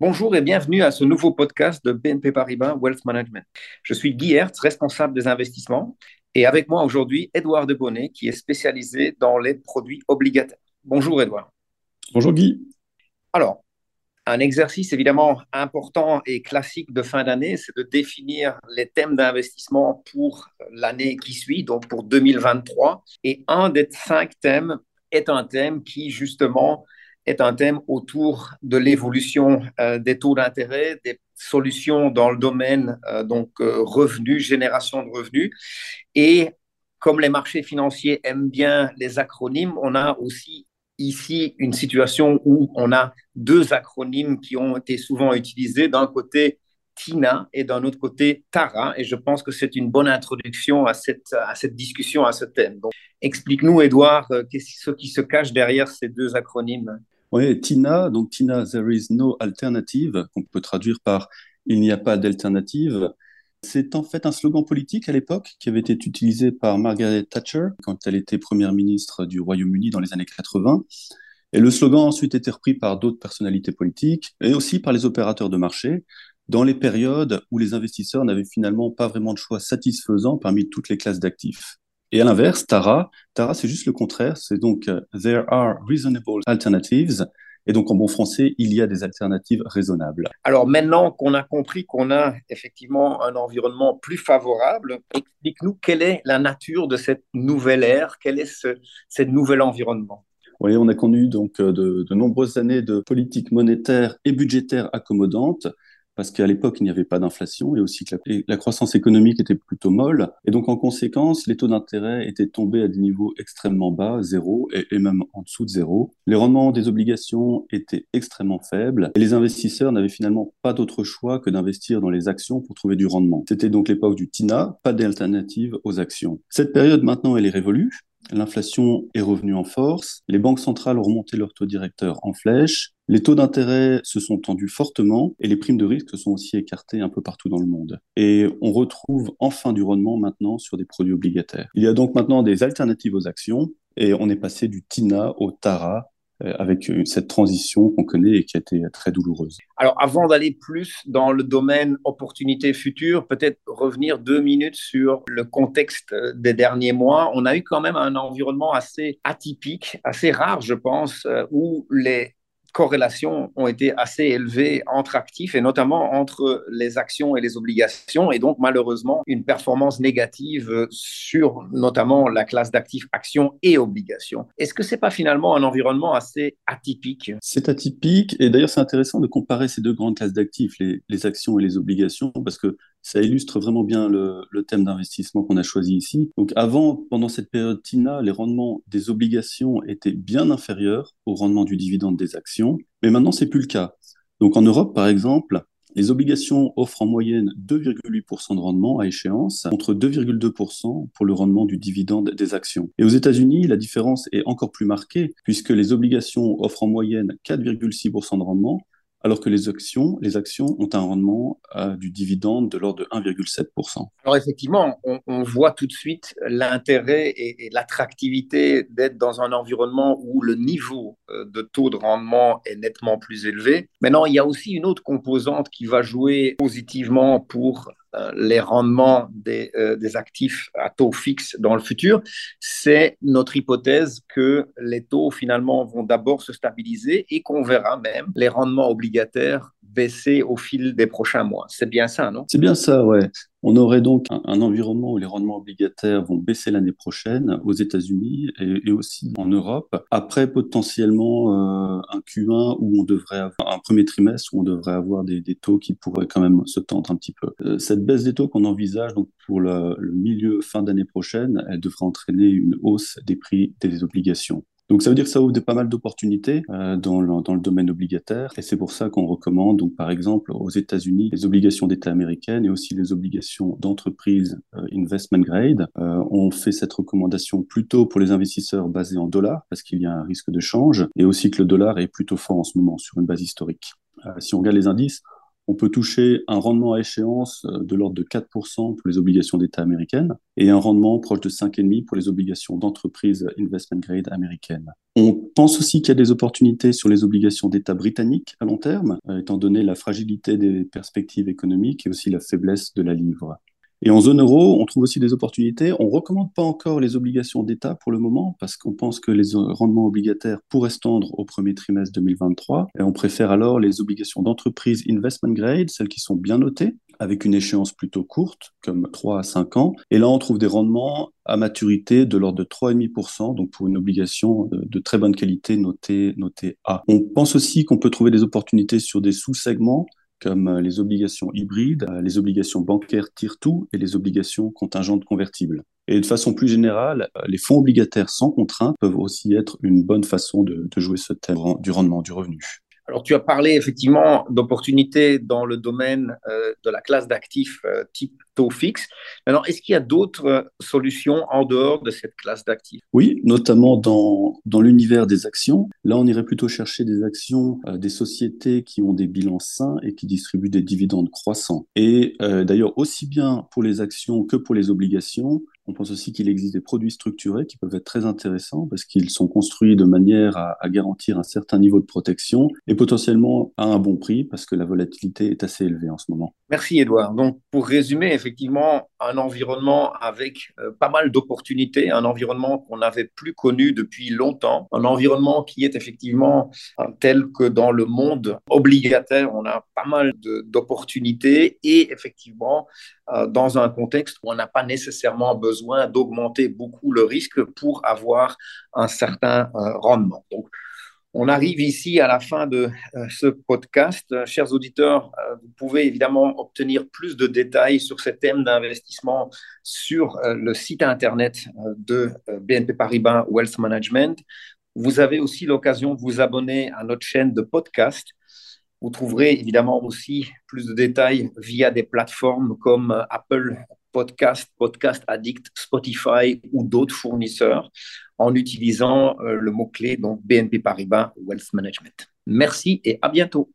Bonjour et bienvenue à ce nouveau podcast de BNP Paribas Wealth Management. Je suis Guy Hertz, responsable des investissements, et avec moi aujourd'hui, Edouard Debonnet, qui est spécialisé dans les produits obligataires. Bonjour Edouard. Bonjour Guy. Alors, un exercice évidemment important et classique de fin d'année, c'est de définir les thèmes d'investissement pour l'année qui suit, donc pour 2023. Et un des cinq thèmes est un thème qui justement est un thème autour de l'évolution euh, des taux d'intérêt, des solutions dans le domaine euh, donc euh, revenus, génération de revenus. Et comme les marchés financiers aiment bien les acronymes, on a aussi ici une situation où on a deux acronymes qui ont été souvent utilisés. D'un côté, TINA et d'un autre côté, TARA. Et je pense que c'est une bonne introduction à cette, à cette discussion, à ce thème. Explique-nous, Edouard, ce qui se cache derrière ces deux acronymes? TINA, donc TINA, There is no alternative, qu'on peut traduire par Il n'y a pas d'alternative. C'est en fait un slogan politique à l'époque qui avait été utilisé par Margaret Thatcher quand elle était première ministre du Royaume-Uni dans les années 80. Et le slogan a ensuite été repris par d'autres personnalités politiques et aussi par les opérateurs de marché dans les périodes où les investisseurs n'avaient finalement pas vraiment de choix satisfaisant parmi toutes les classes d'actifs. Et à l'inverse, Tara, Tara c'est juste le contraire, c'est donc euh, There are reasonable alternatives, et donc, en bon français, il y a des alternatives raisonnables. Alors maintenant qu'on a compris qu'on a effectivement un environnement plus favorable, explique-nous quelle est la nature de cette nouvelle ère, quel est ce, ce nouvel environnement? Oui, on a connu donc euh, de, de nombreuses années de politique monétaire et budgétaire accommodante parce qu'à l'époque, il n'y avait pas d'inflation et aussi que la, croissance économique était plutôt molle. Et donc, en conséquence, les taux d'intérêt étaient tombés à des niveaux extrêmement bas, zéro, et, même en dessous de zéro. Les rendements des obligations étaient extrêmement faibles et les investisseurs n'avaient finalement pas d'autre choix que d'investir dans les actions pour trouver du rendement. C'était donc l'époque du TINA, pas d'alternative aux actions. Cette période, maintenant, elle est révolue. L'inflation est revenue en force, les banques centrales ont remonté leur taux directeur en flèche, les taux d'intérêt se sont tendus fortement et les primes de risque sont aussi écartées un peu partout dans le monde. Et on retrouve enfin du rendement maintenant sur des produits obligataires. Il y a donc maintenant des alternatives aux actions et on est passé du TINA au TARA avec cette transition qu'on connaît et qui a été très douloureuse. Alors, avant d'aller plus dans le domaine opportunité future, peut-être revenir deux minutes sur le contexte des derniers mois. On a eu quand même un environnement assez atypique, assez rare, je pense, euh, où les corrélations ont été assez élevées entre actifs et notamment entre les actions et les obligations. Et donc malheureusement une performance négative sur notamment la classe d'actifs actions et obligations. Est-ce que c'est pas finalement un environnement assez atypique? C'est atypique. Et d'ailleurs c'est intéressant de comparer ces deux grandes classes d'actifs, les, les actions et les obligations, parce que ça illustre vraiment bien le, thème d'investissement qu'on a choisi ici. Donc avant, pendant cette période TINA, les rendements des obligations étaient bien inférieurs au rendement du dividende des actions, mais maintenant c'est plus le cas. Donc en Europe, par exemple, les obligations offrent en moyenne 2,8% de rendement à échéance, contre 2,2% pour le rendement du dividende des actions. Et aux États-Unis, la différence est encore plus marquée, puisque les obligations offrent en moyenne 4,6% de rendement, alors que les actions, les actions ont un rendement euh, du dividende de l'ordre de 1,7%. Alors effectivement, on, voit tout de suite l'intérêt et, l'attractivité d'être dans un environnement où le niveau euh, de taux de rendement est nettement plus élevé. Maintenant, il y a aussi une autre composante qui va jouer positivement pour les rendements des, euh, des, actifs à taux fixe dans le futur, c'est notre hypothèse que les taux finalement vont d'abord se stabiliser et qu'on verra même les rendements obligataires baisser au fil des prochains mois. C'est bien ça, non? C'est bien ça, ouais. On aurait donc un, environnement où les rendements obligataires vont baisser l'année prochaine aux États-Unis et, aussi en Europe. Après, potentiellement, euh, un Q1 où on devrait avoir un premier trimestre où on devrait avoir des, taux qui pourraient quand même se tendre un petit peu. Euh, cette baisse des taux qu'on envisage donc pour le, le milieu fin d'année prochaine, elle devrait entraîner une hausse des prix des obligations. Donc ça veut dire que ça ouvre pas mal d'opportunités euh, dans, le, dans, le, domaine obligataire et c'est pour ça qu'on recommande donc par exemple aux États-Unis les obligations d'État américaines et aussi les obligations d'entreprise euh, investment grade. Euh, on fait cette recommandation plutôt pour les investisseurs basés en dollars parce qu'il y a un risque de change et aussi que le dollar est plutôt fort en ce moment sur une base historique. Euh, si on regarde les indices, on peut toucher un rendement à échéance euh, de l'ordre de 4% pour les obligations d'État américaines et un rendement proche de 5,5% pour les obligations d'entreprise investment grade américaines. On pense aussi qu'il y a des opportunités sur les obligations d'État britanniques à long terme, euh, étant donné la fragilité des perspectives économiques et aussi la faiblesse de la livre. Et en zone euro, on trouve aussi des opportunités. On ne recommande pas encore les obligations d'État pour le moment parce qu'on pense que les rendements obligataires pourraient se tendre au premier trimestre 2023. Et on préfère alors les obligations d'entreprise investment grade, celles qui sont bien notées, avec une échéance plutôt courte, comme 3 à 5 ans. Et là, on trouve des rendements à maturité de l'ordre de 3,5%, donc pour une obligation de, très bonne qualité notée, notée A. On pense aussi qu'on peut trouver des opportunités sur des sous-segments comme euh, les obligations hybrides, euh, les obligations bancaires 2 et les obligations contingentes convertibles. Et de façon plus générale, euh, les fonds obligataires sans contrainte peuvent aussi être une bonne façon de, de jouer ce thème du rendement du revenu. Alors, tu as parlé effectivement d'opportunités dans le domaine de la classe d'actifs type taux fixe. Maintenant, est-ce qu'il y a d'autres solutions en dehors de cette classe d'actifs? Oui, notamment dans, dans l'univers des actions. Là, on irait plutôt chercher des actions euh, des sociétés qui ont des bilans sains et qui distribuent des dividendes croissants. Et euh, d'ailleurs, aussi bien pour les actions que pour les obligations, on pense aussi qu'il existe des produits structurés qui peuvent être très intéressants parce qu'ils sont construits de manière à, garantir un certain niveau de protection et potentiellement à un bon prix parce que la volatilité est assez élevée en ce moment. Merci Edouard. Donc pour résumer, effectivement un environnement avec euh, pas mal d'opportunités, un environnement qu'on n'avait plus connu depuis longtemps, un environnement qui est effectivement tel que dans le monde obligataire, on a pas mal d'opportunités et effectivement euh, dans un contexte où on n'a pas nécessairement besoin d'augmenter beaucoup le risque pour avoir un certain euh, rendement. Donc, on arrive ici à la fin de euh, ce podcast. Euh, chers auditeurs, euh, vous pouvez évidemment obtenir plus de détails sur ces thèmes d'investissement sur le site internet de BNP Paribas Wealth Management. Vous avez aussi l'occasion de vous abonner à notre chaîne de podcast. Vous trouverez évidemment aussi plus de détails via des plateformes comme Apple Podcast, Podcast Addict, Spotify ou d'autres fournisseurs en utilisant euh, le mot-clé donc BNP Paribas Wealth Management. Merci et à bientôt.